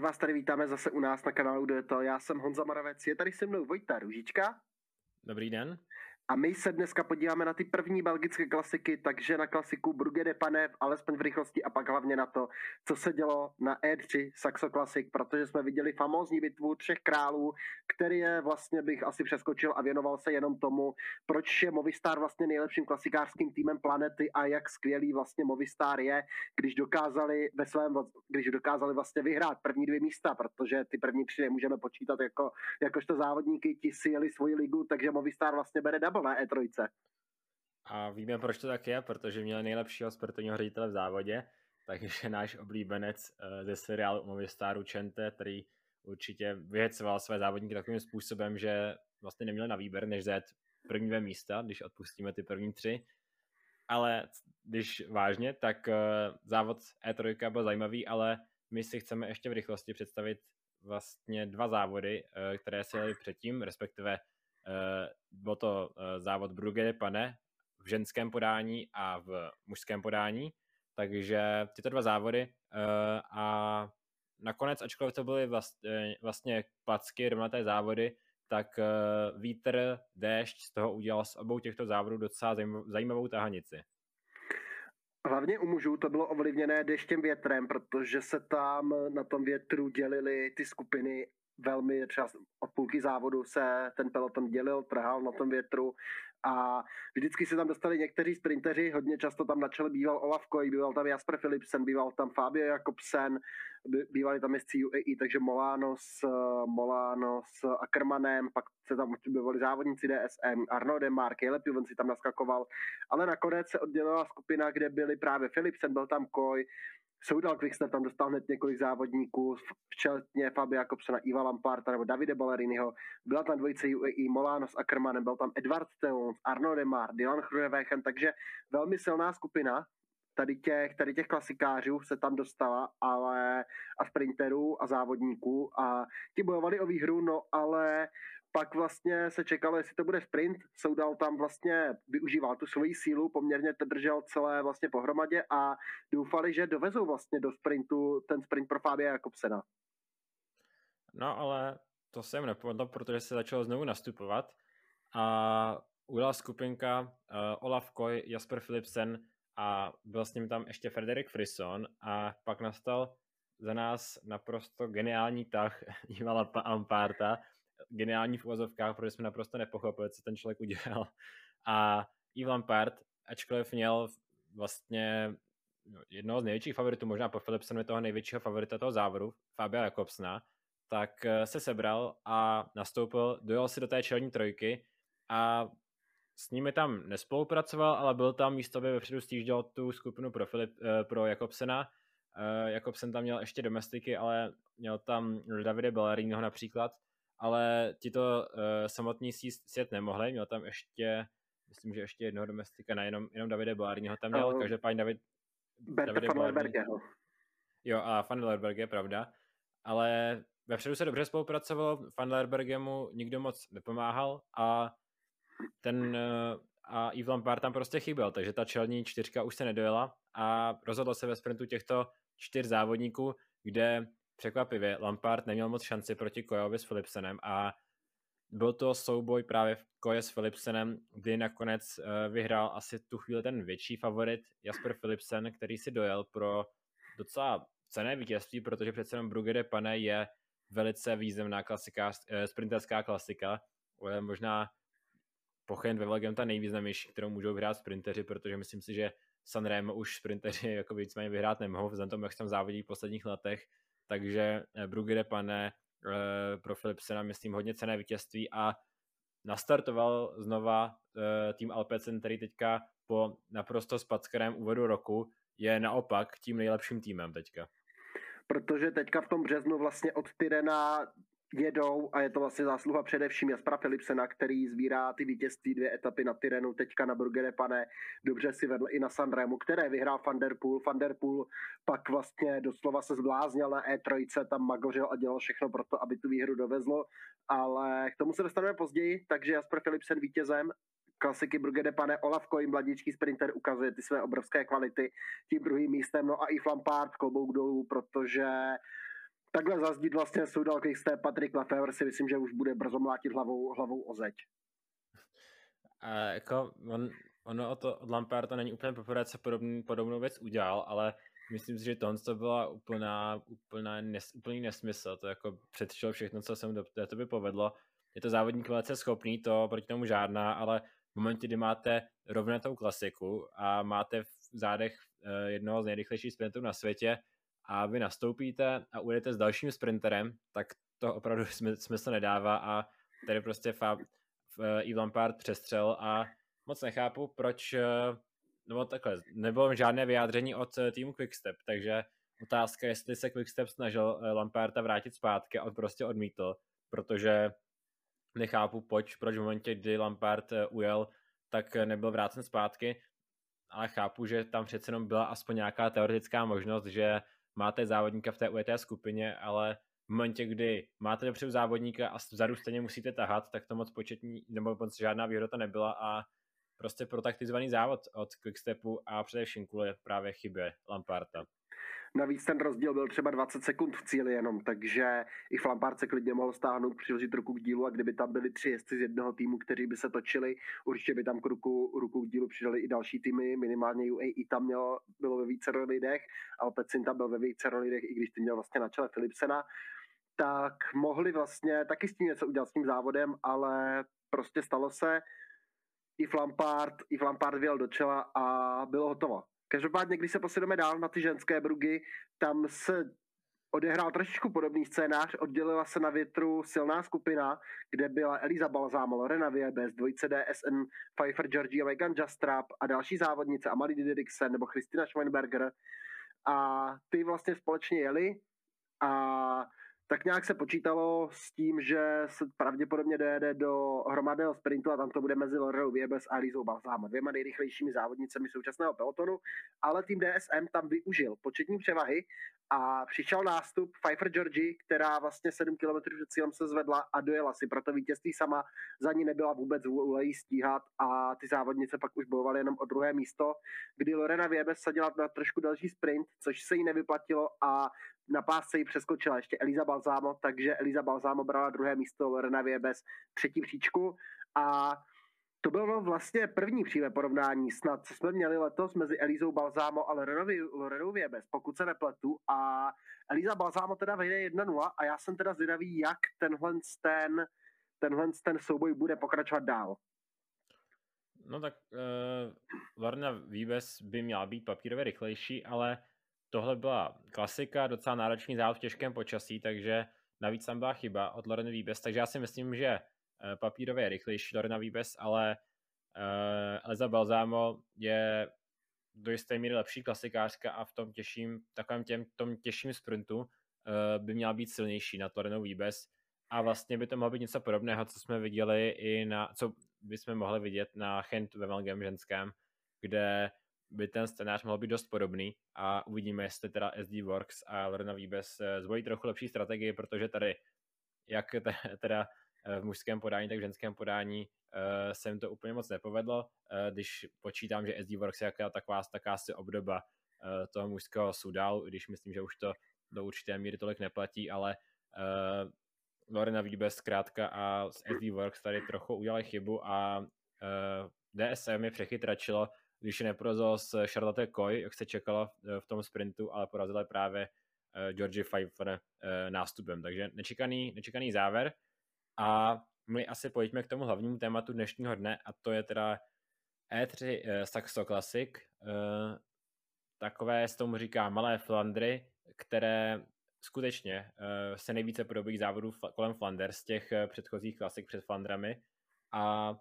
Vás tady vítáme zase u nás na kanálu to. Já jsem Honza Maravec, je tady se mnou Vojta Ružička. Dobrý den. A my se dneska podíváme na ty první belgické klasiky, takže na klasiku Brugge de Panev, alespoň v rychlosti a pak hlavně na to, co se dělo na E3 Saxo Classic, protože jsme viděli famózní bitvu třech králů, který je vlastně bych asi přeskočil a věnoval se jenom tomu, proč je Movistar vlastně nejlepším klasikářským týmem planety a jak skvělý vlastně Movistar je, když dokázali ve svém, když dokázali vlastně vyhrát první dvě místa, protože ty první tři nemůžeme počítat jako, jakožto závodníky, ti si jeli svoji ligu, takže Movistar vlastně bere double na E3. A víme, proč to tak je, protože měl nejlepšího sportovního ředitele v závodě, takže náš oblíbenec eh, ze seriálu Movistaru Čente, který určitě vyhecoval své závodníky takovým způsobem, že vlastně neměli na výběr, než zjet první dvě místa, když odpustíme ty první tři. Ale když vážně, tak eh, závod E3 byl zajímavý, ale my si chceme ještě v rychlosti představit vlastně dva závody, eh, které se jeli předtím, respektive byl to závod Brugge Pane v ženském podání a v mužském podání, takže tyto dva závody a nakonec, ačkoliv to byly vlastně, vlastně placky, rovnaté závody, tak vítr, déšť z toho udělal z obou těchto závodů docela zajímavou tahanici. Hlavně u mužů to bylo ovlivněné deštěm větrem, protože se tam na tom větru dělily ty skupiny velmi, třeba od půlky závodu se ten peloton dělil, trhal na tom větru a vždycky se tam dostali někteří sprinteři, hodně často tam na čele býval Olaf Koj, býval tam Jasper Philipsen, býval tam Fabio Jakobsen, bývali tam jezdci UAE, takže Molano s, Molano s Ackermanem, pak se tam objevovali závodníci DSM, Arno Demar, Caleb Juven si tam naskakoval, ale nakonec se oddělila skupina, kde byli právě Philipsen, byl tam Koj, Soudal Quickstep tam dostal hned několik závodníků, včetně Fabia Kopsona, Iva Lamparta nebo Davide Balleriniho. Byla tam dvojice UAE, Molano s Ackermanem, byl tam Edward Stones, Arno Demar, Dylan Chrunewechen, takže velmi silná skupina tady těch, tady těch klasikářů se tam dostala, ale a sprinterů a závodníků a ti bojovali o výhru, no ale pak vlastně se čekalo, jestli to bude sprint. Soudal tam vlastně využíval tu svoji sílu, poměrně to držel celé vlastně pohromadě a doufali, že dovezou vlastně do sprintu ten sprint pro Fabia Jakobsena. No ale to se jim nepovedlo, protože se začalo znovu nastupovat a ujela skupinka uh, Olaf Koy, Jasper Philipsen a byl s ním tam ještě Frederik Frisson a pak nastal za nás naprosto geniální tah Ivala Amparta, geniální v uvozovkách, protože jsme naprosto nepochopili, co ten člověk udělal. A Yves Lampard, ačkoliv měl vlastně jednoho z největších favoritů, možná po Philipsonu toho největšího favorita toho závodu, Fabia Jakobsna, tak eh, se sebral a nastoupil, dojel si do té čelní trojky a s nimi tam nespolupracoval, ale byl tam místo, aby vepředu stížděl tu skupinu pro, Filip, eh, pro Jakobsena. Eh, Jakobsen tam měl ještě domestiky, ale měl tam Davide Balleriniho například, ale ti to uh, samotní sjet nemohli, měl tam ještě, myslím, že ještě jednoho domestika, ne, jenom, jenom Davide Blárního tam měl, uh, každopádně David... Davide Jo, a Van Lerberge, pravda, ale vepředu se dobře spolupracovalo, Van Lerbergemu nikdo moc nepomáhal a ten uh, a Yves Lampard tam prostě chyběl, takže ta čelní čtyřka už se nedojela a rozhodlo se ve sprintu těchto čtyř závodníků, kde překvapivě Lampard neměl moc šanci proti Kojovi s Philipsenem a byl to souboj právě v Koje s Philipsenem, kdy nakonec uh, vyhrál asi tu chvíli ten větší favorit Jasper Philipsen, který si dojel pro docela cené vítězství, protože přece jenom Brugge Pane je velice významná klasika, uh, sprinterská klasika, možná pochyn ve Velgem ta nejvýznamnější, kterou můžou vyhrát sprinteři, protože myslím si, že Sanremo už sprinteři jako víceméně vyhrát nemohou, vzhledem tomu, jak se tam závodí v posledních letech, takže eh, Brugge Pane eh, pro Philipsena, myslím, hodně cené vítězství a nastartoval znova eh, tým Alpecin, který teďka po naprosto spackerém úvodu roku je naopak tím nejlepším týmem teďka. Protože teďka v tom březnu vlastně od Tyrena jedou a je to vlastně zásluha především Jaspra Philipsena, který sbírá ty vítězství dvě etapy na Tyrenu, teďka na Burgere Pane, dobře si vedl i na Sanremu, které vyhrál Van der Poel. Van der Poel pak vlastně doslova se zbláznil na E3, tam magořil a dělal všechno pro to, aby tu výhru dovezlo, ale k tomu se dostaneme později, takže Jasper Philipsen vítězem. Klasiky Brugge Pane, Olaf Koj, mladíčký sprinter, ukazuje ty své obrovské kvality tím druhým místem, no a i Lampard, klobouk dolů, protože takhle zazdít vlastně soudal té Patrick Lefevre si myslím, že už bude brzo mlátit hlavou, hlavou o zeď. A jako on, ono o to, od Lamparta není úplně poprvé, co podobný, podobnou věc udělal, ale myslím si, že to, to byla úplná, úplná nes, úplný nesmysl, to jako předčilo všechno, co se mu do této by povedlo. Je to závodník velice schopný, to proti tomu žádná, ale v momentě, kdy máte rovnatou klasiku a máte v zádech eh, jednoho z nejrychlejších sprintů na světě a vy nastoupíte a ujedete s dalším sprinterem, tak to opravdu smysl nedává a tady prostě Fab, Yves Lampard přestřel a moc nechápu, proč, eh, no takhle, nebylo žádné vyjádření od eh, týmu Quickstep, takže otázka, jestli se Quickstep snažil Lamparta vrátit zpátky a on prostě odmítl, protože nechápu, proč, proč v momentě, kdy Lampard eh, ujel, tak eh, nebyl vrácen zpátky, ale chápu, že tam přece jenom byla aspoň nějaká teoretická možnost, že máte závodníka v té ujeté skupině, ale v momentě, kdy máte dopředu závodníka a vzadu stejně musíte tahat, tak to moc početní, nebo moc žádná výhoda nebyla a prostě protaktizovaný závod od Quickstepu a především kvůli právě chybě Lamparta. Navíc ten rozdíl byl třeba 20 sekund v cíli jenom, takže i Flampard se klidně mohl stáhnout, přiložit ruku k dílu a kdyby tam byli tři jezdci z jednoho týmu, kteří by se točili, určitě by tam k ruku, ruku k dílu přidali i další týmy, minimálně UAE tam mělo, bylo ve více lidech, Alpecin tam byl ve více lidech, i když ty měl vlastně na čele Philipsena, tak mohli vlastně taky s tím něco udělat s tím závodem, ale prostě stalo se, i Flampard, i Flampard vyjel do čela a bylo hotovo. Každopádně, když se posuneme dál na ty ženské brugy, tam se odehrál trošičku podobný scénář, oddělila se na větru silná skupina, kde byla Eliza Balzámo, Lorena Viebes, dvojice DSN, Pfeiffer, Georgie, Megan Jastrap a další závodnice, Amalie Didriksen nebo Christina Schweinberger. A ty vlastně společně jeli a tak nějak se počítalo s tím, že se pravděpodobně dojede do hromadného sprintu a tam to bude mezi Lorenou Viebes a Lizou Balzáma, dvěma nejrychlejšími závodnicemi současného pelotonu, ale tým DSM tam využil početní převahy a přišel nástup Pfeiffer Georgie, která vlastně 7 km před cílem se zvedla a dojela si pro to vítězství sama. Za ní nebyla vůbec vůle stíhat a ty závodnice pak už bojovaly jenom o druhé místo, kdy Lorena Viebes sadila na trošku další sprint, což se jí nevyplatilo a na pásce ji přeskočila ještě Eliza Balzámo, takže Eliza Balzámo brala druhé místo, Lorena Viebes třetí příčku a to bylo vlastně první přímé porovnání snad, co jsme měli letos mezi Elizou Balzámo a Lorenou Viebes, pokud se nepletu. A Eliza Balzámo teda vyjde 1-0 a já jsem teda zvědavý, jak tenhle ten, tenhle ten souboj bude pokračovat dál. No tak uh, Lorena Viebes by měla být papírově rychlejší, ale tohle byla klasika, docela náročný závod v těžkém počasí, takže navíc tam byla chyba od Loreny Viebes, takže já si myslím, že Eh, papírově je rychlejší Lorena Vibes, ale uh, Elza Balzámo je do jisté míry lepší klasikářka a v tom těžším, takovém těm, tom těžším sprintu uh, by měla být silnější na Lorenou Vibes a vlastně by to mohlo být něco podobného, co jsme viděli i na, co bychom mohli vidět na Chent ve Velgem ženském, kde by ten scénář mohl být dost podobný a uvidíme, jestli teda SD Works a Lorena Vibes zvolí trochu lepší strategii, protože tady jak teda Eh, v mužském podání, tak v ženském podání uh, se jim to úplně moc nepovedlo, když počítám, že SD Works je jaká taková, taková si obdoba toho mužského sudálu, když myslím, že už to do určité míry tolik neplatí, ale Lorena Výbes zkrátka a SD Works tady trochu udělali chybu a DSM je přechytračilo, když je neprozol s Charlotte Coy, jak se čekalo v tom sprintu, ale porazili právě uh, Georgie Pfeiffer nástupem. Takže nečekaný, nečekaný závěr. A my asi pojďme k tomu hlavnímu tématu dnešního dne a to je teda E3 uh, Saxo Classic, takové s tomu říká malé Flandry, které skutečně se nejvíce podobí závodů kolem Flanders z těch předchozích klasik před Flandrami a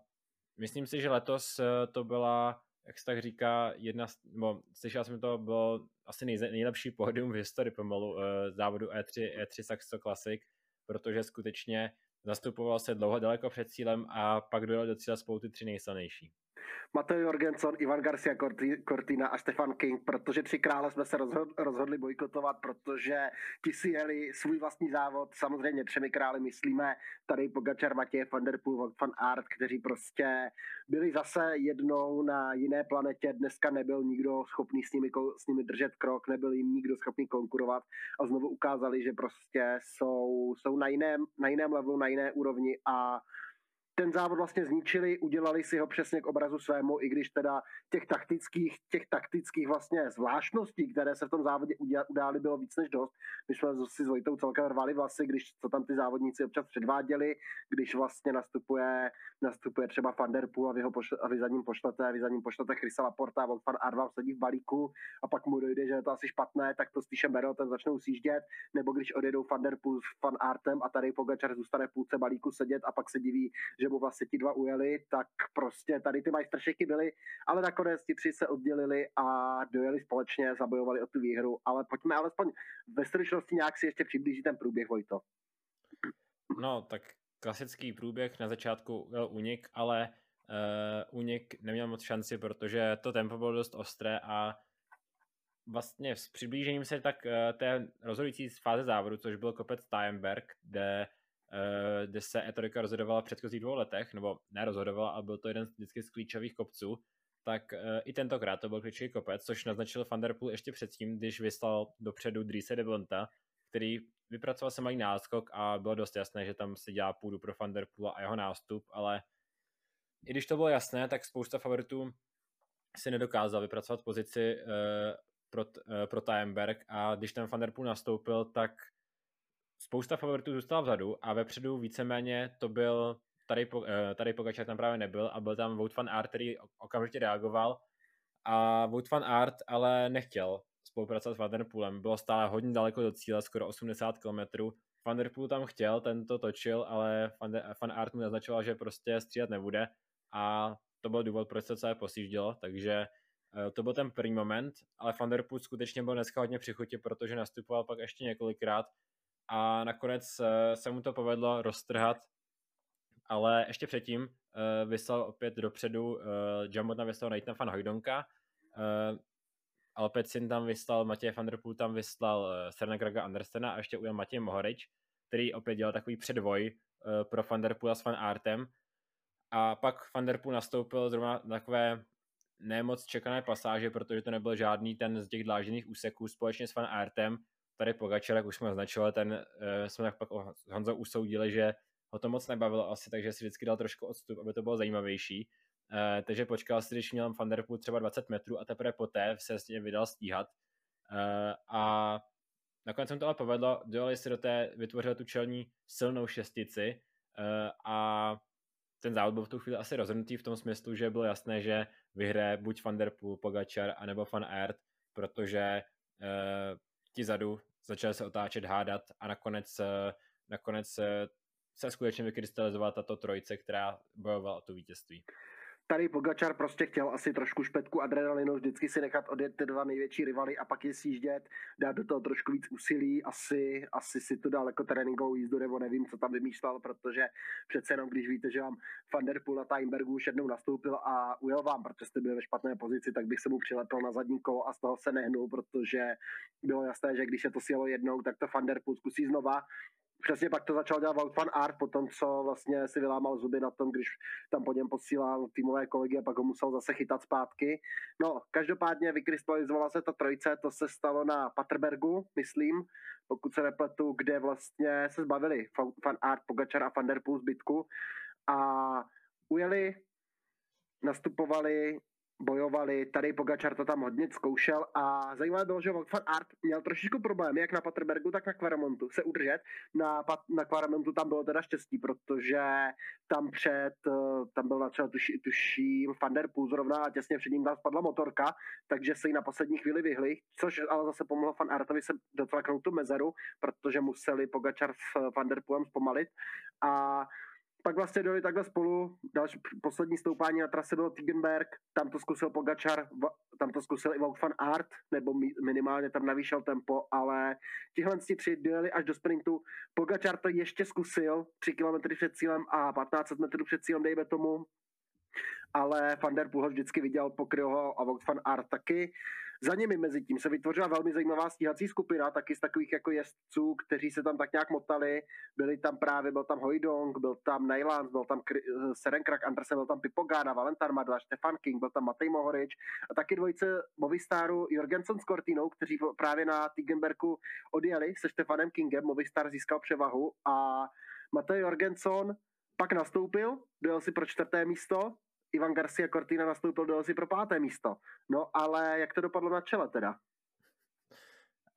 myslím si, že letos to byla, jak se tak říká, jedna, nebo slyšel jsem to, bylo asi nejze, nejlepší pódium v historii pomalu uh, závodu E3, E3 Saxo Classic, protože skutečně zastupoval se dlouho daleko před cílem a pak dojel do cíle spolu ty tři nejsilnější. Mateo Jorgenson, Ivan Garcia Cortina a Stefan King, protože tři krále jsme se rozhodli bojkotovat, protože ti si jeli svůj vlastní závod, samozřejmě třemi králi myslíme, tady Pogačar, Matěj, Van Der Poel, Van Art, kteří prostě byli zase jednou na jiné planetě, dneska nebyl nikdo schopný s nimi, s nimi držet krok, nebyl jim nikdo schopný konkurovat a znovu ukázali, že prostě jsou, jsou na, jiném, na jiném levelu, na jiné úrovni a ten závod vlastně zničili, udělali si ho přesně k obrazu svému, i když teda těch taktických, těch taktických vlastně zvláštností, které se v tom závodě udály, bylo víc než dost. My jsme si s Vojtou celkem rvali vlasy, když co tam ty závodníci občas předváděli, když vlastně nastupuje, nastupuje třeba Van Der Poel a vy, ho pošle, a vy za ním pošlete, a vy za ním pošlete Chrisa Laporta a Van Arva sedí v balíku a pak mu dojde, že je to asi špatné, tak to spíše berou, ten začnou sjíždět, nebo když odjedou Van Der Poel s Van Artem a tady Pogačar zůstane v půlce balíku sedět a pak se diví, že mu vlastně ti dva ujeli, tak prostě tady ty majstršeky byly, ale nakonec ti tři se oddělili a dojeli společně, zabojovali o tu výhru, ale pojďme alespoň ve stručnosti nějak si ještě přiblížit ten průběh, Vojto. No, tak klasický průběh na začátku byl unik, ale uh, unik neměl moc šanci, protože to tempo bylo dost ostré a vlastně s přiblížením se tak uh, té rozhodující fáze závodu, což byl kopec Steinberg, kde Eh, kde se Etorika rozhodovala v předchozích dvou letech, nebo nerozhodovala, ale byl to jeden vždycky z klíčových kopců, tak eh, i tentokrát to byl klíčový kopec, což naznačil Van Der Poel ještě předtím, když vyslal dopředu Drise de Bonta, který vypracoval se malý náskok a bylo dost jasné, že tam se dělá půdu pro Van Der Poel a jeho nástup, ale i když to bylo jasné, tak spousta favoritů si nedokázal vypracovat pozici uh, pro, uh, pro Timeberg a když ten Van Der Poel nastoupil, tak spousta favoritů zůstala vzadu a vepředu víceméně to byl tady, eh, tady Pogačar tam právě nebyl a byl tam Wout van Aert, který okamžitě reagoval a Wout van Aert ale nechtěl spolupracovat s Van Der Poolem, bylo stále hodně daleko do cíle, skoro 80 km. Van Der Poel tam chtěl, ten to točil, ale Van, van Aert mu naznačoval, že prostě střídat nebude a to byl důvod, proč se celé posíždělo, takže eh, to byl ten první moment, ale Van Der Poel skutečně byl dneska hodně přichutě, protože nastupoval pak ještě několikrát a nakonec eh, se mu to povedlo roztrhat, ale ještě předtím uh, vyslal opět dopředu, Jumbo tam vyslal Nathan van Hojdonka, uh, Alpecin tam vyslal, Matěj van der Poel tam vyslal Serna Graga Andersena a ještě ujel Matěj Mohorič, který opět dělal takový předvoj pro van der Poel s Van Artem. A pak van der Poel nastoupil zrovna na takové nemoc čekané pasáže, protože to nebyl žádný ten z těch dlážděných úseků společně s Van Artem tady Pogačar, jak už jsme označovali, ten uh, jsme tak pak Honzo usoudili, že ho to moc nebavilo asi, takže si vždycky dal trošku odstup, aby to bylo zajímavější. Uh, takže počkal si, když měl Van Der Poel třeba 20 metrů a teprve poté se s ním vydal stíhat. Uh, a nakonec jsem to ale povedlo, dojeli si do té, vytvořili tu čelní silnou šestici uh, a ten závod byl v tu chvíli asi rozhodnutý v tom smyslu, že bylo jasné, že vyhraje buď Van Der Pogačar, anebo Van Aert, protože uh, ti zadu začali se otáčet, hádat a nakonec, eh, nakonec eh, se skutečně vykrystalizovala tato trojice, která bojovala o to vítězství tady Pogačar prostě chtěl asi trošku špetku adrenalinu, vždycky si nechat odjet ty dva největší rivaly a pak je sjíždět, dát do toho trošku víc úsilí, asi, asi si to dal jako tréninkovou jízdu, nebo nevím, co tam vymýšlel, protože přece jenom, když víte, že vám Van Der Poel na Timbergu už jednou nastoupil a ujel vám, protože jste byli ve špatné pozici, tak bych se mu přilepil na zadní kolo a z toho se nehnul, protože bylo jasné, že když se to sjelo jednou, tak to Van Der Poel zkusí znova Přesně pak to začal dělat Wout van Art, potom co vlastně si vylámal zuby na tom, když tam po něm posílal týmové kolegy a pak ho musel zase chytat zpátky. No, každopádně vykrystalizovala se ta trojice, to se stalo na Paterbergu, myslím, pokud se nepletu, kde vlastně se zbavili Van Art, Pogačar a Van Der Poel zbytku a ujeli, nastupovali bojovali, tady Pogačar to tam hodně zkoušel a zajímavé bylo, že Van Art měl trošičku problém, jak na Paterbergu, tak na Kvaramontu se udržet. Na, na Kvaramontu tam bylo teda štěstí, protože tam před, eh, tam byl na tuši, tuším Van zrovna a těsně před ním tam spadla motorka, takže se jí na poslední chvíli vyhli, což ale zase pomohlo Van Artovi se dotlaknout tu mezeru, protože museli Pogačar s Van zpomalit a pak vlastně dojeli takhle spolu, další poslední stoupání na trase byl Tigenberg, tam to zkusil Pogačar, tam to zkusil i Wout van Aert, nebo minimálně tam navýšel tempo, ale tihle tři dojeli až do sprintu. Pogačar to ještě zkusil 3 km před cílem a 15 metrů před cílem, dejme tomu, ale Van der Poel vždycky viděl Pokryho a Vogt van Art taky. Za nimi mezi tím se vytvořila velmi zajímavá stíhací skupina, taky z takových jako jezdců, kteří se tam tak nějak motali. Byli tam právě, byl tam Hojdong, byl tam Nejlands, byl tam Serenkrak Andersen, byl tam Pipogana, Valentar Madla, Stefan King, byl tam Matej Mohorič a taky dvojice Movistaru Jorgensen s Cortinou, kteří právě na Tigenberku odjeli se Stefanem Kingem. Movistar získal převahu a Matej Jorgensen pak nastoupil, dojel si pro čtvrté místo, Ivan Garcia Cortina nastoupil do si pro páté místo. No ale jak to dopadlo na čele teda?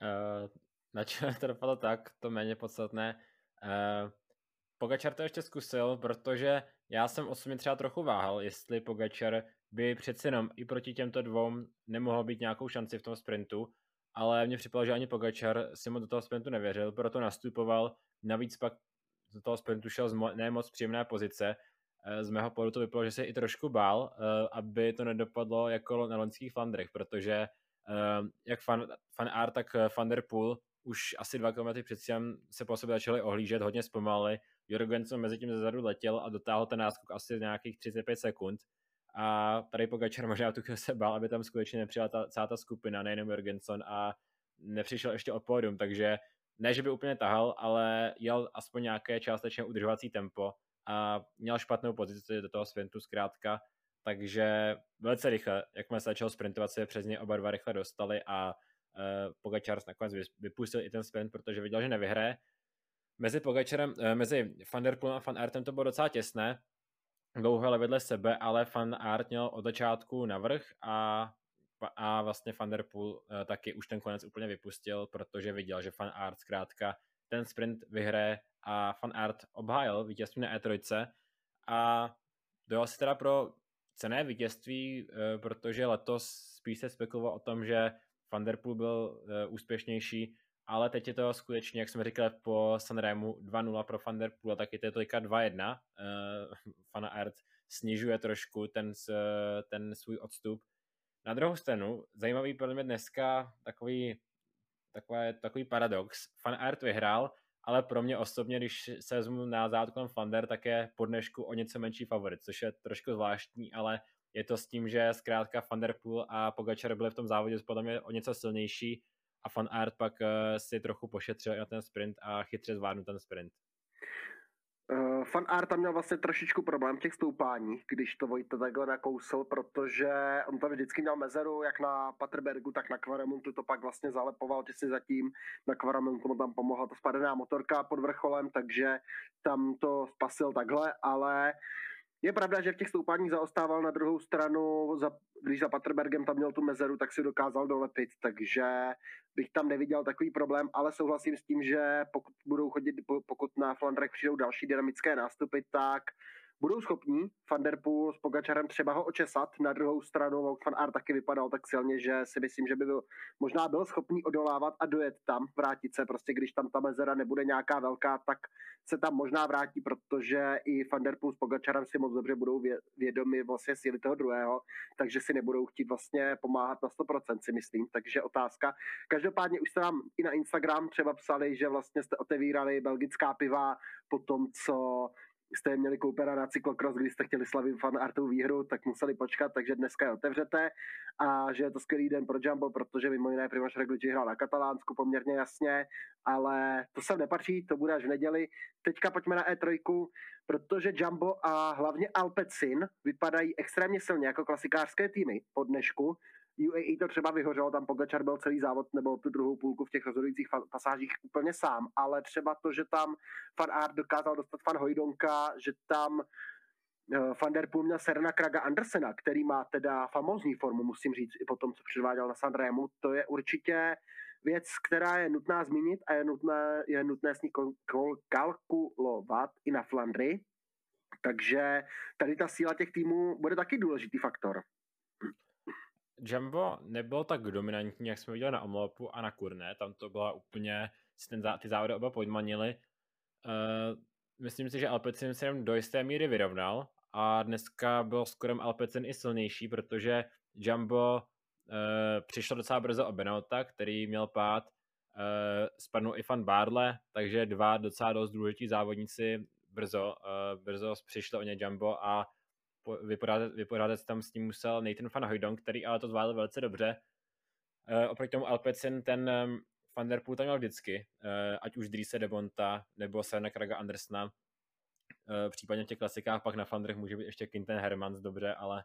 Uh, na čele to dopadlo tak, to méně podstatné. Uh, Pogačar to ještě zkusil, protože já jsem osobně třeba trochu váhal, jestli Pogačar by přeci jenom i proti těmto dvou nemohl být nějakou šanci v tom sprintu, ale mně připadalo, že ani Pogačar si mu do toho sprintu nevěřil, proto nastupoval, navíc pak do toho sprintu šel z mo- ne moc příjemné pozice, z mého pohledu to vypadalo, že se i trošku bál, eh, aby to nedopadlo jako na loňských Flandrech, protože eh, jak fan, fan Art, tak Van der Poel už asi dva kilometry před cílem se po sobě začali ohlížet, hodně zpomalili. Jorgensen mezi tím zezadu letěl a dotáhl ten náskok asi nějakých 35 sekund. A tady Pogačar možná tu se bál, aby tam skutečně nepřijela ta, celá ta skupina, nejenom Jorgensen a nepřišel ještě o pódium, takže ne, že by úplně tahal, ale jel aspoň nějaké částečně udržovací tempo a měl špatnou pozici do toho sprintu zkrátka, takže velice rychle, jakmile se začal sprintovat, se přes ně oba dva rychle dostali a uh, Pogačar nakonec vypustil i ten sprint, protože viděl, že nevyhraje. Mezi Pogačarem, uh, mezi Van Der Poelem a Van Artem to bylo docela těsné, dlouho ale vedle sebe, ale Van Art měl od začátku navrh a a vlastně Van Der Poel uh, taky už ten konec úplně vypustil, protože viděl, že Van Art zkrátka ten sprint vyhraje a Fan Art obhájil vítězství na E3 a dojel si teda pro cené vítězství, eh, protože letos spíš se spekuloval o tom, že Van Der Poel byl eh, úspěšnější, ale teď je to skutečně, jak jsme říkali po Sanremu 2-0 pro Van Der Poel, tak je to teďka 2-1. Fan Art snižuje trošku ten, ten svůj odstup. Na druhou stranu, zajímavý pro mě dneska takový, takový, takový paradox. Fan Art vyhrál, ale pro mě osobně, když se vezmu na zátkolem Fander, tak je po dnešku o něco menší favorit, což je trošku zvláštní, ale je to s tím, že zkrátka Van a Pogačar byli v tom závodě podle mě o něco silnější a Fan Art pak eh, si trochu pošetřil na ten sprint a chytře zvládnu ten sprint. Uh, Fan Art tam měl vlastně trošičku problém v těch stoupáních, když to Vojta takhle nakousl, protože on tam vždycky měl mezeru, jak na Paterbergu, tak na Kvaramontu to pak vlastně zalepoval těsně zatím. Na Kvaramontu mu tam pomohla ta spadená motorka pod vrcholem, takže tam to spasil takhle, ale je pravda, že v těch stoupáních zaostával na druhou stranu, za, když za Paterbergem tam měl tu mezeru, tak si dokázal dolepit, takže bych tam neviděl takový problém, ale souhlasím s tím, že pokud budou chodit, pokud na Flandrech přijdou další dynamické nástupy, tak budou schopní Van Der Poel s Pogačarem třeba ho očesat. Na druhou stranu van Aert taky vypadal tak silně, že si myslím, že by byl, možná byl schopný odolávat a dojet tam, vrátit se. Prostě když tam ta mezera nebude nějaká velká, tak se tam možná vrátí, protože i Van Der Poel s Pogačarem si moc dobře budou vědomi vlastně síly toho druhého, takže si nebudou chtít vlastně pomáhat na 100%, si myslím. Takže otázka. Každopádně už jste nám i na Instagram třeba psali, že vlastně jste otevírali belgická piva po tom, co jste měli koupena na cyklokros, když jste chtěli slavit fan artovou výhru, tak museli počkat, takže dneska je otevřete a že je to skvělý den pro Jumbo, protože mimo jiné Primož Roglič hrál na Katalánsku poměrně jasně, ale to sem nepatří, to bude až v neděli. Teďka pojďme na E3, protože Jumbo a hlavně Alpecin vypadají extrémně silně jako klasikářské týmy po dnešku. UAE to třeba vyhořelo, tam Pogačar byl celý závod nebo tu druhou půlku v těch rozhodujících pasážích úplně sám, ale třeba to, že tam Fan Art dokázal dostat Fan Hojdonka, že tam uh, Van Der Poel měl Serna Kraga Andersena, který má teda famózní formu, musím říct, i po tom, co předváděl na Sanremu, to je určitě věc, která je nutná zmínit a je nutné, je nutné s ní kalkulovat i na Flandry. Takže tady ta síla těch týmů bude taky důležitý faktor. Jumbo nebylo tak dominantní, jak jsme viděli na Omlopu a na Kurne, tam to byla úplně, si ten, ty závody oba podmanili. Uh, myslím si, že Alpecin se jenom do jisté míry vyrovnal a dneska byl skoro Alpecin i silnější, protože Jumbo uh, přišlo docela brzo o Benota, který měl pád, uh, spadnul i Fan Barle, takže dva docela dost důležití závodníci brzo, uh, brzo přišli o ně Jumbo a vypořádat, vypořádat tam s tím musel Nathan van Hoydon, který ale to zvládl velice dobře. Uh, oproti tomu Alpecin ten um, Van Der Poel tam měl vždycky, uh, ať už Dries Debonta nebo Sena Kraga Andersna. Uh, případně v těch klasikách pak na Fandrech může být ještě Quinten Hermans dobře, ale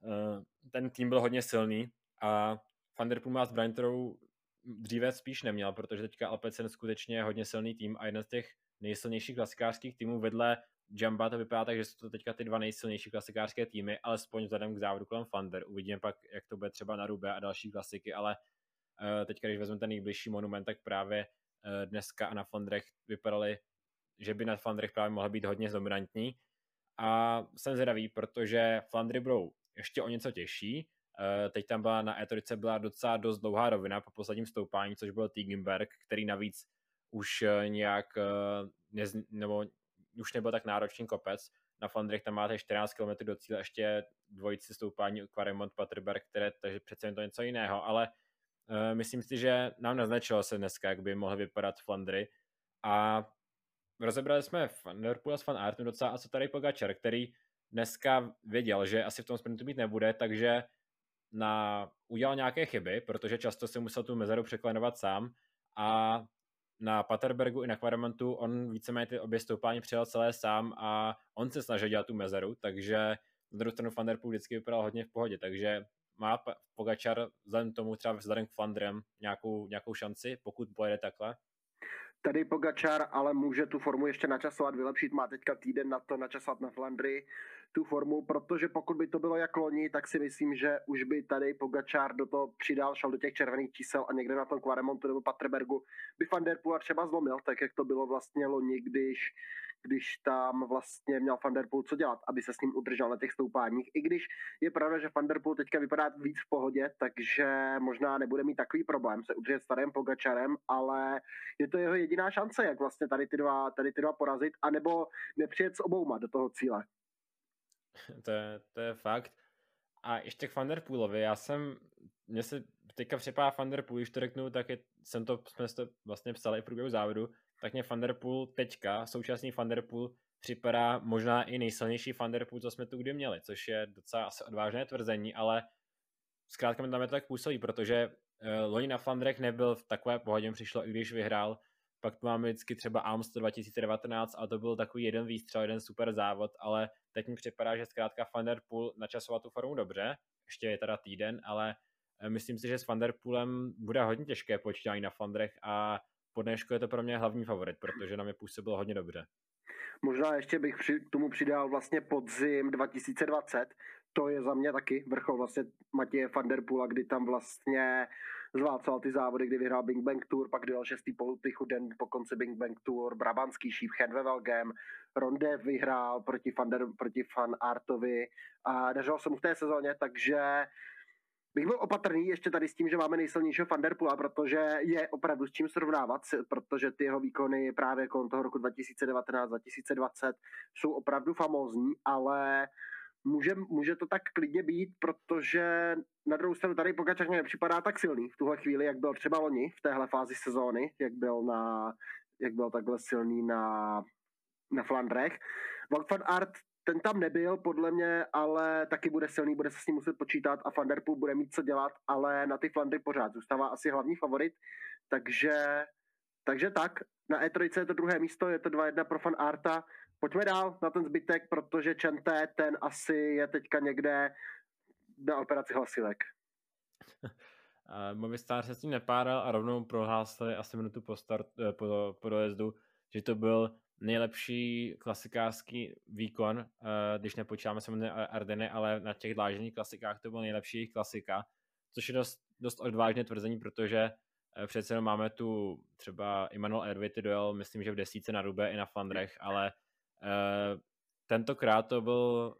uh, ten tým byl hodně silný a Van Der Poel má s Brinterou dříve spíš neměl, protože teďka Alpecin skutečně je hodně silný tým a jeden z těch nejsilnějších klasikářských týmů vedle Jamba to vypadá tak, že jsou to teďka ty dva nejsilnější klasikářské týmy, alespoň vzhledem k závodu kolem Thunder. Uvidíme pak, jak to bude třeba na Rube a další klasiky, ale uh, teďka, když vezmeme ten nejbližší monument, tak právě uh, dneska a na Flandrech vypadaly, že by na Flandrech právě mohla být hodně dominantní. A jsem zvědavý, protože Flandry budou ještě o něco těžší. Uh, teď tam byla na E3 byla docela dost dlouhá rovina po posledním stoupání, což byl Tigenberg, který navíc už nějak nez, nebo už nebyl tak náročný kopec. Na Flandrech tam máte 14 km do cíle, ještě dvojici stoupání Quaremont Paterberg, které, takže přece je to něco jiného, ale uh, myslím si, že nám naznačilo se dneska, jak by mohly vypadat Flandry a rozebrali jsme Vanderpool s Van Artem docela a co tady Pogačar, který dneska věděl, že asi v tom sprintu být nebude, takže na, udělal nějaké chyby, protože často si musel tu mezeru překlenovat sám a na Paterbergu i na Quaremontu on víceméně ty obě stoupání přijel celé sám a on se snažil dělat tu mezeru, takže na druhou stranu Van Der Poel vždycky vypadal hodně v pohodě, takže má Pogačar vzhledem tomu třeba vzhledem k Flandrem nějakou, nějakou šanci, pokud pojede takhle? Tady Pogačar ale může tu formu ještě načasovat, vylepšit, má teďka týden na to načasovat na Flandry tu formu, protože pokud by to bylo jak loni, tak si myslím, že už by tady Pogačar do toho přidal, šel do těch červených čísel a někde na tom Quaremontu nebo Paterbergu by Van Der Poel třeba zlomil, tak jak to bylo vlastně loni, když, když tam vlastně měl Van Der Poel co dělat, aby se s ním udržel na těch stoupáních. I když je pravda, že Van Der Poel teďka vypadá víc v pohodě, takže možná nebude mít takový problém se udržet starým Pogačarem, ale je to jeho jediná šance, jak vlastně tady ty dva, tady ty dva porazit, anebo nepřijet s obouma do toho cíle. to, je, to je fakt. A ještě k Vanderpoolovi, já jsem, mně se teďka připadá Vanderpool, když to řeknu, tak je, jsem to, jsme to vlastně psali i v průběhu závodu, tak mě Vanderpool teďka, současný Vanderpool, připadá možná i nejsilnější Vanderpool, co jsme tu kdy měli, což je docela asi odvážné tvrzení, ale zkrátka mi tam je to tak působí, protože uh, loni na Flandrech nebyl v takové pohodě, přišlo, i když vyhrál, pak tu máme vždycky třeba Amstel 2019 a to byl takový jeden výstřel, jeden super závod, ale teď mi připadá, že zkrátka Thunderpool načasovat tu formu dobře, ještě je teda týden, ale eh, myslím si, že s Thunderpoolem bude hodně těžké počítání na Flandrech a po dnešku je to pro mě hlavní favorit, protože na mě působil hodně dobře. Možná ještě bych k tomu přidal vlastně podzim 2020, to je za mě taky vrchol vlastně Matěje van der kdy tam vlastně zválcoval ty závody, kdy vyhrál Bing Bang Tour, pak dal šestý polutychu den po konci Bing Bang Tour, Brabantský šíp, Hedvevelgem, Ronde vyhrál proti Van, der, proti Van Artovi a dařilo se mu v té sezóně, takže bych byl opatrný ještě tady s tím, že máme nejsilnějšího Vanderpoola, protože je opravdu s čím srovnávat, protože ty jeho výkony právě kolem toho roku 2019-2020 jsou opravdu famózní, ale může, může to tak klidně být, protože na druhou stranu tady Pogačar mě nepřipadá tak silný v tuhle chvíli, jak byl třeba loni v téhle fázi sezóny, jak byl, na, jak byl takhle silný na, na Flandrech. Van Art ten tam nebyl, podle mě, ale taky bude silný, bude se s ním muset počítat a Van Der Poel bude mít co dělat, ale na ty Flandry pořád zůstává asi hlavní favorit, takže, takže tak, na E3 je to druhé místo, je to 2-1 pro Fan Arta, Pojďme dál na ten zbytek, protože Čenté, ten asi je teďka někde na operaci hlasilek. Movistar se s tím nepádal a rovnou prohlásili asi minutu po, start, eh, po, po dojezdu, že to byl nejlepší klasikářský výkon, eh, když nepočítáme samozřejmě Ardeny, ale na těch dlážených klasikách to byl nejlepší klasika, což je dost, dost odvážné tvrzení, protože eh, přece jenom máme tu třeba Immanuel Ervity dojel, myslím, že v desíce na Rube i na Flandrech, ale tentokrát to byl,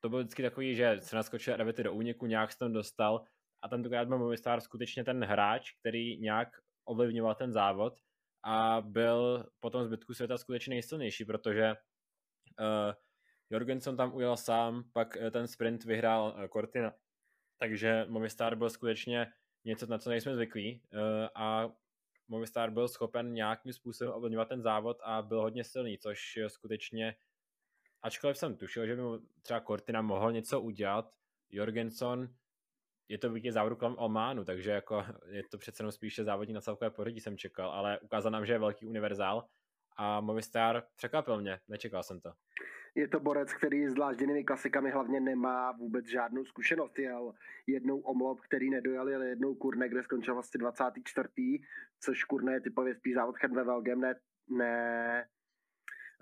to byl vždycky takový, že se naskočil Revity do úniku, nějak se tam dostal a tentokrát byl Movistar skutečně ten hráč, který nějak ovlivňoval ten závod a byl po tom zbytku světa skutečně nejsilnější, protože uh, Jorgensen tam ujel sám, pak uh, ten sprint vyhrál uh, Cortina, takže Movistar byl skutečně něco, na co nejsme zvyklí uh, a Movistar byl schopen nějakým způsobem ovlivňovat ten závod a byl hodně silný, což skutečně ačkoliv jsem tušil, že by třeba Cortina mohl něco udělat, Jorgenson je to vítěz závodu kolem Ománu, takže jako je to přece jenom spíše závodní na celkové pořadí jsem čekal, ale ukázal nám, že je velký univerzál a Movistar překvapil mě, nečekal jsem to. Je to borec, který s dlážděnými klasikami hlavně nemá vůbec žádnou zkušenost. Jel jednou omlop, který nedojel, jel jednou kurne, kde skončil vlastně 24. což kurne je typově spíš závod ve Velgem, ne, ne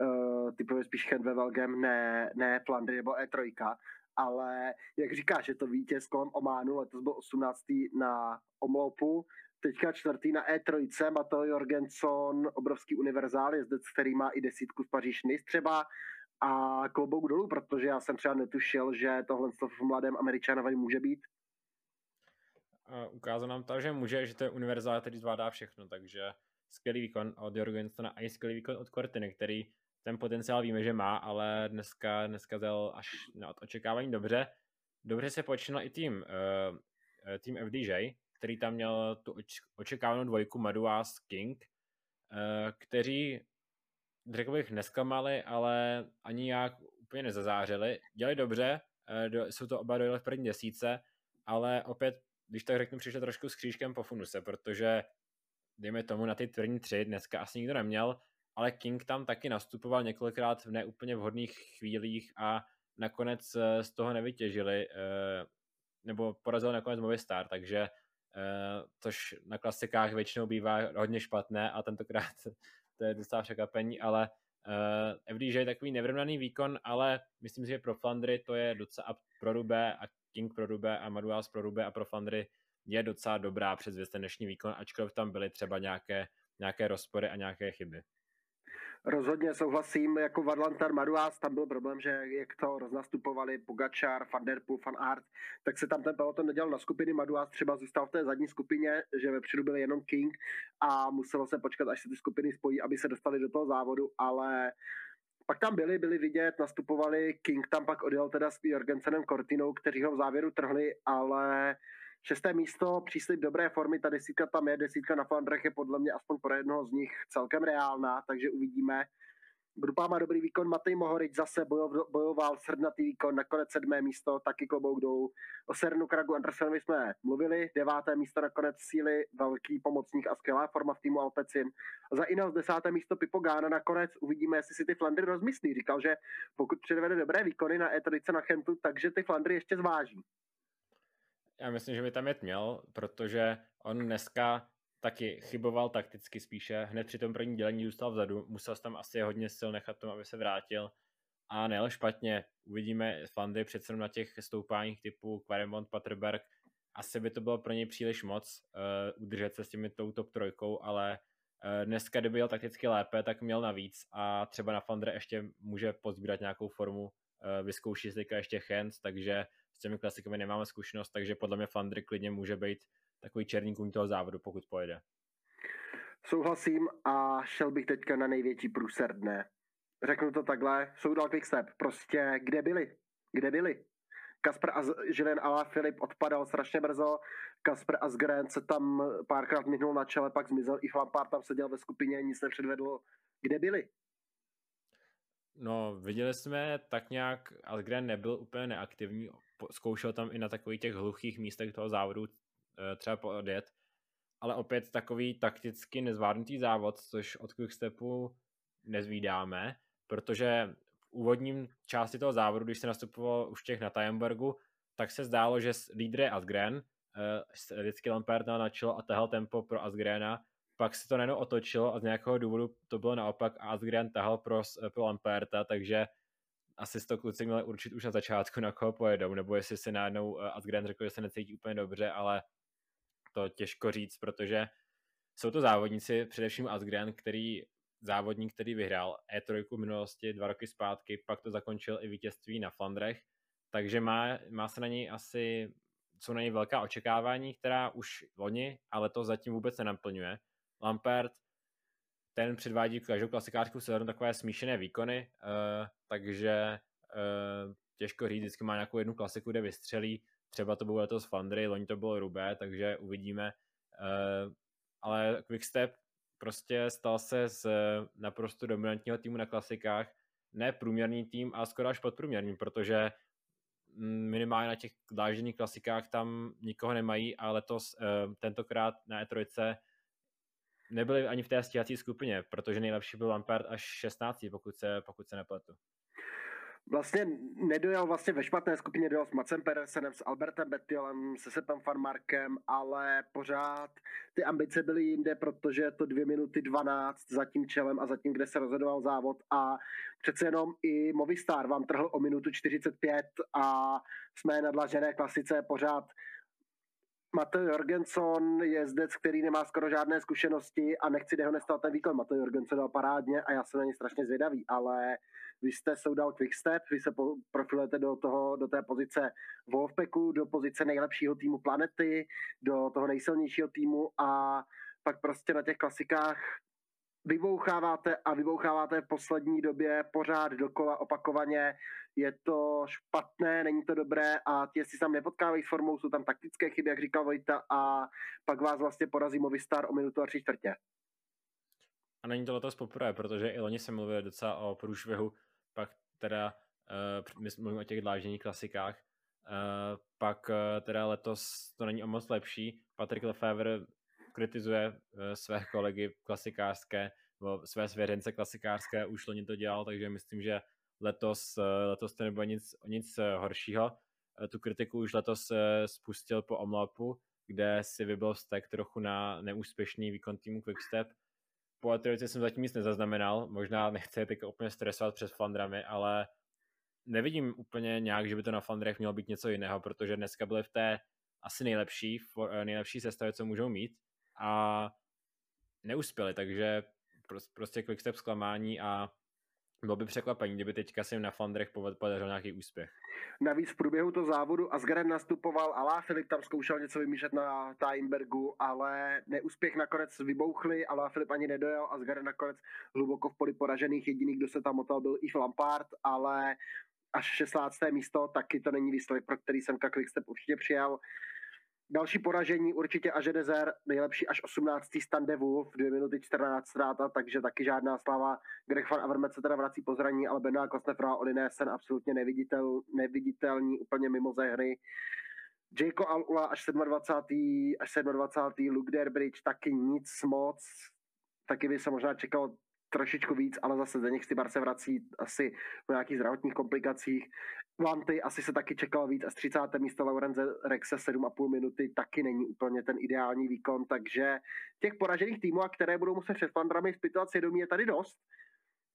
uh, typově spíš ve Velgem, ne, ne Flandry nebo E3 ale jak říkáš, je to vítěz kolem Ománu, letos byl 18. na Omlopu, teďka čtvrtý na E3, Mateo Jorgenson, obrovský univerzál, jezdec, který má i desítku z Paříž třeba, a klobouk dolů, protože já jsem třeba netušil, že tohle v mladém Američanovi může být. A ukázal nám to, že může, že to je univerzál, který zvládá všechno, takže skvělý výkon od Jorgensona a i skvělý výkon od Cortiny, který ten potenciál víme, že má, ale dneska, dneska zel až na očekávání dobře. Dobře se počínal i tým, uh, tým FDJ, který tam měl tu očekávanou dvojku Maduas King, uh, kteří, řekl bych, nesklamali, ale ani jak úplně nezazářili. Dělali dobře, uh, do, jsou to oba dojeli v první desíce, ale opět, když tak řeknu, přišli trošku s křížkem po funuse, protože dejme tomu na ty tvrdní tři dneska asi nikdo neměl, ale King tam taky nastupoval několikrát v neúplně vhodných chvílích a nakonec eh, z toho nevytěžili, eh, nebo porazil nakonec Movistar, takže eh, což na klasikách většinou bývá hodně špatné a tentokrát to je docela překvapení, ale FDŽ je takový nevyrovnaný výkon, ale myslím si, že pro Flandry to je docela pro Rubé a King pro Rubé a Maduas pro Rubé a pro Flandry je docela dobrá přes dnešní výkon, ačkoliv tam byly třeba nějaké, nějaké rozpory a nějaké chyby. Rozhodně souhlasím, jako Vadlantar Maruás, tam byl problém, že jak to roznastupovali Pogačar, Van Der Poel, Van Aert, tak se tam ten peloton nedělal na skupiny, Maruás třeba zůstal v té zadní skupině, že vepředu byl jenom King a muselo se počkat, až se ty skupiny spojí, aby se dostali do toho závodu, ale pak tam byli, byli vidět, nastupovali, King tam pak odjel teda s Jorgensenem Cortinou, kteří ho v závěru trhli, ale Šesté místo, příslip dobré formy, ta desítka tam je, desítka na Flandrech je podle mě aspoň pro jednoho z nich celkem reálná, takže uvidíme. Grupa má dobrý výkon, Matej Mohorič zase bojov, bojoval srdnatý výkon, nakonec sedmé místo, taky klobouk dolů. O Sernu Kragu Andersenovi jsme mluvili, deváté místo nakonec síly, velký pomocník a skvělá forma v týmu Alpecin. Za Ineos desáté místo Pipo Gána nakonec uvidíme, jestli si ty Flandry rozmyslí. Říkal, že pokud předvede dobré výkony na E3 na Chentu, takže ty Flandry ještě zváží. Já myslím, že by tam jet měl, protože on dneska taky chyboval takticky spíše. Hned při tom prvním dělení zůstal vzadu. Musel tam asi hodně sil nechat tomu, aby se vrátil. A nejel špatně. Uvidíme Flandy přece na těch stoupáních typu Quaremont, Paterberg. Asi by to bylo pro něj příliš moc uh, udržet se s těmi tou top trojkou, ale uh, dneska, kdyby jel takticky lépe, tak měl navíc a třeba na Flandre ještě může pozbírat nějakou formu, uh, vyzkouší si ještě Hens, takže s těmi klasikami nemáme zkušenost, takže podle mě Flandry klidně může být takový černý kůň toho závodu, pokud pojede. Souhlasím a šel bych teďka na největší průser dne. Řeknu to takhle, Soudal Quickstep, prostě kde byli? Kde byli? Kasper a Žilen Ala Filip odpadal strašně brzo, Kasper Asgren se tam párkrát minul na čele, pak zmizel, i Lampard tam seděl ve skupině, nic nepředvedl. Kde byli? No, viděli jsme tak nějak, Algren nebyl úplně neaktivní, zkoušel tam i na takových těch hluchých místech toho závodu eh, třeba podjet, ale opět takový takticky nezvládnutý závod, což od Quickstepu nezvídáme, protože v úvodním části toho závodu, když se nastupoval už těch na Tajembergu, tak se zdálo, že lídr je Asgren, eh, vždycky Lampert na čelo a tahal tempo pro Asgrena, pak se to najednou otočilo a z nějakého důvodu to bylo naopak a Asgren tahal pro, pro Lamperta, takže asi to kluci měli určit už na začátku, na koho pojedou, nebo jestli si najednou eh, Asgren řekl, že se necítí úplně dobře, ale to těžko říct, protože jsou to závodníci, především Asgren, který závodník, který vyhrál E3 v minulosti dva roky zpátky, pak to zakončil i vítězství na Flandrech, takže má, má se na něj asi, jsou na něj velká očekávání, která už loni, ale to zatím vůbec nenaplňuje. Lampert, ten předvádí každou klasikářskou sezónu takové smíšené výkony, uh, takže uh, těžko říct, vždycky má nějakou jednu klasiku, kde vystřelí, třeba to bylo letos Flandry, loni to bylo Rubé, takže uvidíme, uh, ale Quickstep prostě stal se z naprosto dominantního týmu na klasikách ne průměrný tým, a skoro až podprůměrný, protože mm, minimálně na těch dlážděných klasikách tam nikoho nemají a letos tentokrát na E3 nebyli ani v té stíhací skupině, protože nejlepší byl Lampard až 16, pokud se, pokud se nepletu. Vlastně nedojel vlastně ve špatné skupině, dojel s Macem Peresenem, s Albertem Betiolem, se Sepem Farmarkem, ale pořád ty ambice byly jinde, protože to dvě minuty 12 za tím čelem a za tím, kde se rozhodoval závod. A přece jenom i Movistar vám trhl o minutu 45 a jsme na dlažené klasice pořád Mateo Jorgenson je zdec, který nemá skoro žádné zkušenosti a nechci dehonestovat ten výkon. Mateo Jorgenson dal parádně a já jsem na ně strašně zvědavý, ale vy jste soudal Quickstep, vy se profilujete do, toho, do té pozice Wolfpacku, do pozice nejlepšího týmu planety, do toho nejsilnějšího týmu a pak prostě na těch klasikách vyboucháváte a vyboucháváte v poslední době pořád dokola opakovaně. Je to špatné, není to dobré a ti si tam nepotkávají s formou, jsou tam taktické chyby, jak říkal Vojta, a pak vás vlastně porazí Movistar o minutu a tři čtvrtě. A není to letos poprvé, protože i loni se mluvil docela o průšvihu, pak teda, uh, my mluvíme o těch dlážděných klasikách, uh, pak uh, teda letos to není o moc lepší. Patrick Lefevre kritizuje uh, své kolegy klasikářské, nebo své svěřence klasikářské, už loni to dělal, takže myslím, že letos, uh, letos to nebude nic, nic horšího. Uh, tu kritiku už letos spustil po omlapu, kde si vybil vztek trochu na neúspěšný výkon týmu Quickstep, po atletice jsem zatím nic nezaznamenal, možná nechci teď úplně stresovat přes Flandrami, ale nevidím úplně nějak, že by to na Flandrech mělo být něco jiného, protože dneska byly v té asi nejlepší, eh, nejlepší sestavě, co můžou mít a neuspěli, takže prostě quickstep zklamání a bylo by překvapení, kdyby teďka jim na Flandrech podařil nějaký úspěch. Navíc v průběhu toho závodu Asgaren nastupoval, Alá Filip tam zkoušel něco vymýšlet na Taimbergu, ale neúspěch nakonec vybouchli, Alá Filip ani nedojel, Asgaren nakonec hluboko v poli poražených, jediný, kdo se tam motal, byl i Lampard, ale až 16. místo, taky to není výsledek, pro který jsem Quickstep určitě přijal. Další poražení určitě Aže Dezer, nejlepší až 18. Stande Wolf, 2 minuty 14 ztráta, takže taky žádná slava. Greg van Avermaet se teda vrací po zraní, ale Benoit Kostnefra Olinesen absolutně neviditel, neviditelný, úplně mimo ze hry. Jayko Alula až 27. až 27. Luke Derbridge taky nic moc, taky by se možná čekalo trošičku víc, ale zase Zdeněk Stybar se vrací asi po nějakých zdravotních komplikacích. Vanty asi se taky čekalo víc a z 30. místo Laurence Rexe 7,5 minuty taky není úplně ten ideální výkon, takže těch poražených týmů, a které budou muset před Flandrami zpytovat svědomí, je tady dost.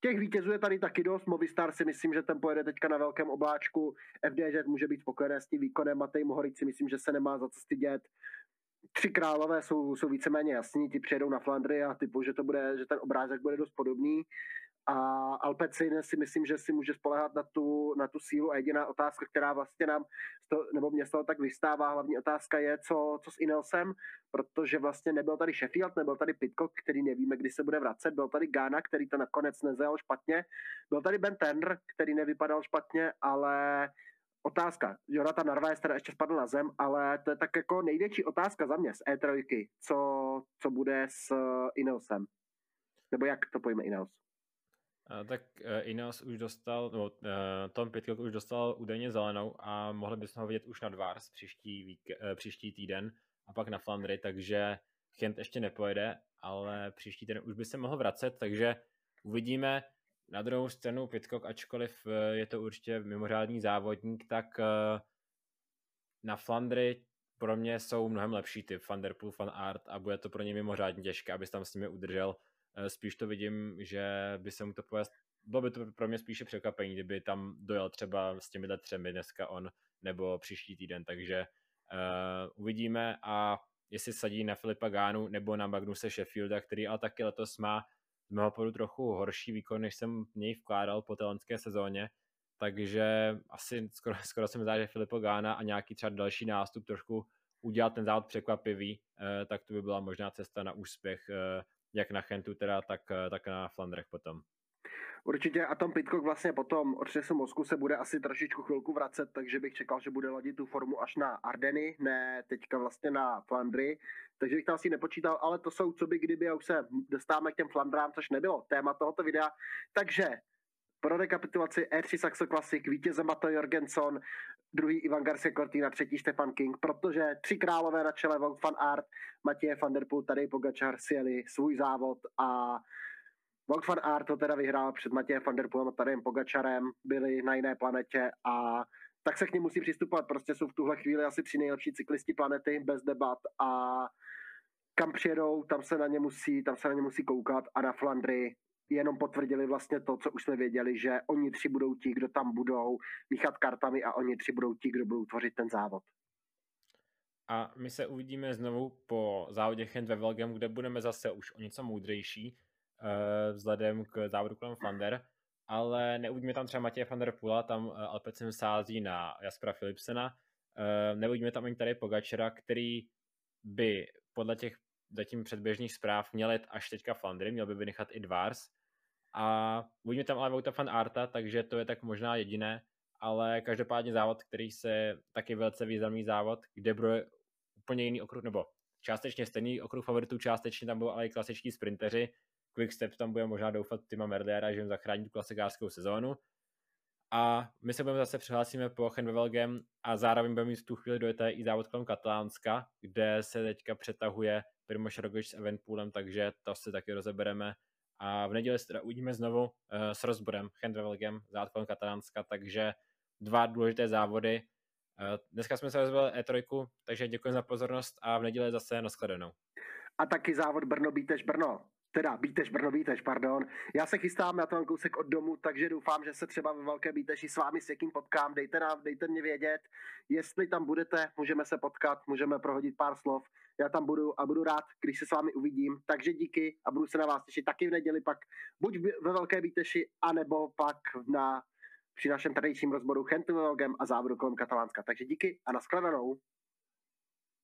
Těch vítězů je tady taky dost. Movistar si myslím, že ten pojede teďka na velkém obláčku. FDŽ může být spokojené s tím výkonem. Matej Mohoric si myslím, že se nemá za co stydět tři králové jsou, jsou víceméně jasní, ti přijedou na Flandry a typu, že to bude, že ten obrázek bude dost podobný. A Alpecin si myslím, že si může spolehat na tu, na tu sílu a jediná otázka, která vlastně nám, to, nebo mě z toho tak vystává, hlavní otázka je, co, co s Inelsem, protože vlastně nebyl tady Sheffield, nebyl tady Pitcock, který nevíme, kdy se bude vracet, byl tady Ghana, který to nakonec nezajel špatně, byl tady Ben Tender, který nevypadal špatně, ale otázka. Jonathan Narváez teda ještě spadl na zem, ale to je tak jako největší otázka za mě z E3, co, co bude s uh, Ineosem. Nebo jak to pojme Ineos? Uh, tak uh, Ineos už dostal, no, uh, Tom Pitcock už dostal údajně zelenou a mohli bychom ho vidět už na Dvars příští, vík, uh, příští týden a pak na Flandry, takže Kent ještě nepojede, ale příští týden už by se mohl vracet, takže uvidíme, na druhou stranu Pitcock, ačkoliv eh, je to určitě mimořádný závodník, tak eh, na Flandry pro mě jsou mnohem lepší ty Van Der Poel, Van Art a bude to pro ně mimořádně těžké, aby tam s nimi udržel. Eh, spíš to vidím, že by se mu to povést, bylo by to pro mě spíše překvapení, kdyby tam dojel třeba s těmi třemi dneska on nebo příští týden, takže uh, uvidíme a jestli sadí na Filipa Gánu nebo na Magnuse Sheffielda, který ale taky letos má z mého pohledu trochu horší výkon, než jsem v něj vkládal po té loňské sezóně, takže asi skoro, skoro se mi zdá, že Filipo Gána a nějaký třeba další nástup trošku udělat ten závod překvapivý, eh, tak to by byla možná cesta na úspěch eh, jak na Chentu teda, tak, eh, tak na Flandrech potom. Určitě a Tom Pitcock vlastně potom odřesu mozku se bude asi trošičku chvilku vracet, takže bych čekal, že bude ladit tu formu až na Ardeny, ne teďka vlastně na Flandry, takže bych to asi nepočítal, ale to jsou co by kdyby a už se dostáváme k těm Flandrám, což nebylo téma tohoto videa. Takže Pro rekapitulaci E3 Saxo Classic, vítěze Mato Jorgenson, druhý Ivan Garcia Cortina, třetí Stefan King, protože tři králové na čele Vogue Van Art, Matěje van der Poel, tady Pogačar sjeli svůj závod a Vogue Van Art to teda vyhrál před Matěje van der Poelem a tady Pogačarem, byli na jiné planetě a tak se k ním musí přistupovat. Prostě jsou v tuhle chvíli asi tři nejlepší cyklisti planety bez debat a kam přijedou, tam se na ně musí, tam se na ně musí koukat a na Flandry jenom potvrdili vlastně to, co už jsme věděli, že oni tři budou ti, kdo tam budou míchat kartami a oni tři budou ti, kdo budou tvořit ten závod. A my se uvidíme znovu po závodě Chent ve Velgem, kde budeme zase už o něco moudřejší vzhledem k závodu kolem Flander, ale neuvidíme tam třeba Matěje van Pula, tam uh, Alpecin sází na Jaspera Philipsena, uh, neuvidíme tam ani tady Pogačera, který by podle těch zatím předběžných zpráv měl jet až teďka Flandry, měl by vynechat i Dvars, a uvidíme tam ale Vouta fan Arta, takže to je tak možná jediné, ale každopádně závod, který se taky velice významný závod, kde bude úplně jiný okruh, nebo částečně stejný okruh favoritů, částečně tam budou ale i klasičtí sprinteři. Quickstep tam bude možná doufat Tima Merliera, že jim zachrání tu klasikářskou sezónu. A my se budeme zase přihlásíme po Chenvevelgem a zároveň budeme mít v tu chvíli dojete i závod kolem Katalánska, kde se teďka přetahuje Primoš Roglič s Eventpoolem, takže to si taky rozebereme a v neděli se teda uvidíme znovu uh, s rozborem Handwevelgem, zátkolem Katalánska, takže dva důležité závody. Uh, dneska jsme se rozbili E3, takže děkuji za pozornost a v neděli zase nashledanou. A taky závod Brno Bíteš Brno. Teda Bíteš Brno Bíteš, pardon. Já se chystám na ten kousek od domu, takže doufám, že se třeba ve Velké Bíteši s vámi s někým potkám. Dejte, nám, dejte mě vědět, jestli tam budete, můžeme se potkat, můžeme prohodit pár slov já tam budu a budu rád, když se s vámi uvidím. Takže díky a budu se na vás těšit taky v neděli, pak buď ve Velké Bíteši, anebo pak na, při našem tradičním rozboru Chentu a závodu kolem Katalánska. Takže díky a nashledanou.